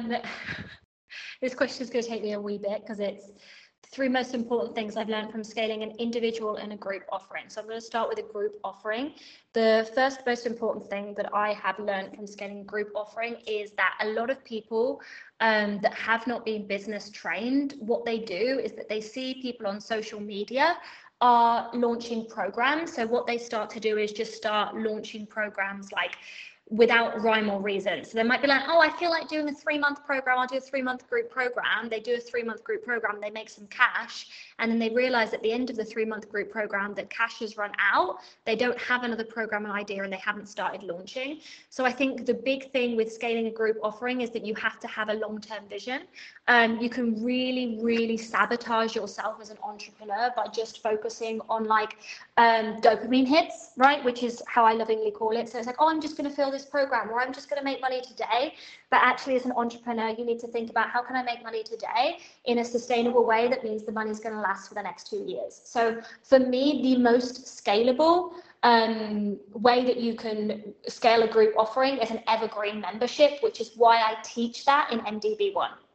um, this question is going to take me a wee bit because it's three most important things I've learned from scaling an individual and a group offering. So I'm going to start with a group offering. The first most important thing that I have learned from scaling a group offering is that a lot of people um, that have not been business trained, what they do is that they see people on social media are launching programs. So what they start to do is just start launching programs like without rhyme or reason. So they might be like, oh, I feel like doing a three month program. I'll do a three month group program. They do a three month group program, they make some cash. And then they realize at the end of the three month group program that cash has run out. They don't have another program idea and they haven't started launching. So I think the big thing with scaling a group offering is that you have to have a long term vision. Um, you can really, really sabotage yourself as an entrepreneur by just focusing on like um, dopamine hits, right? Which is how I lovingly call it. So it's like, oh, I'm just going to fill this program or I'm just going to make money today. But actually, as an entrepreneur, you need to think about how can I make money today in a sustainable way that means the money is going to last for the next two years. So for me, the most scalable um, way that you can scale a group offering is an evergreen membership, which is why I teach that in MDB1.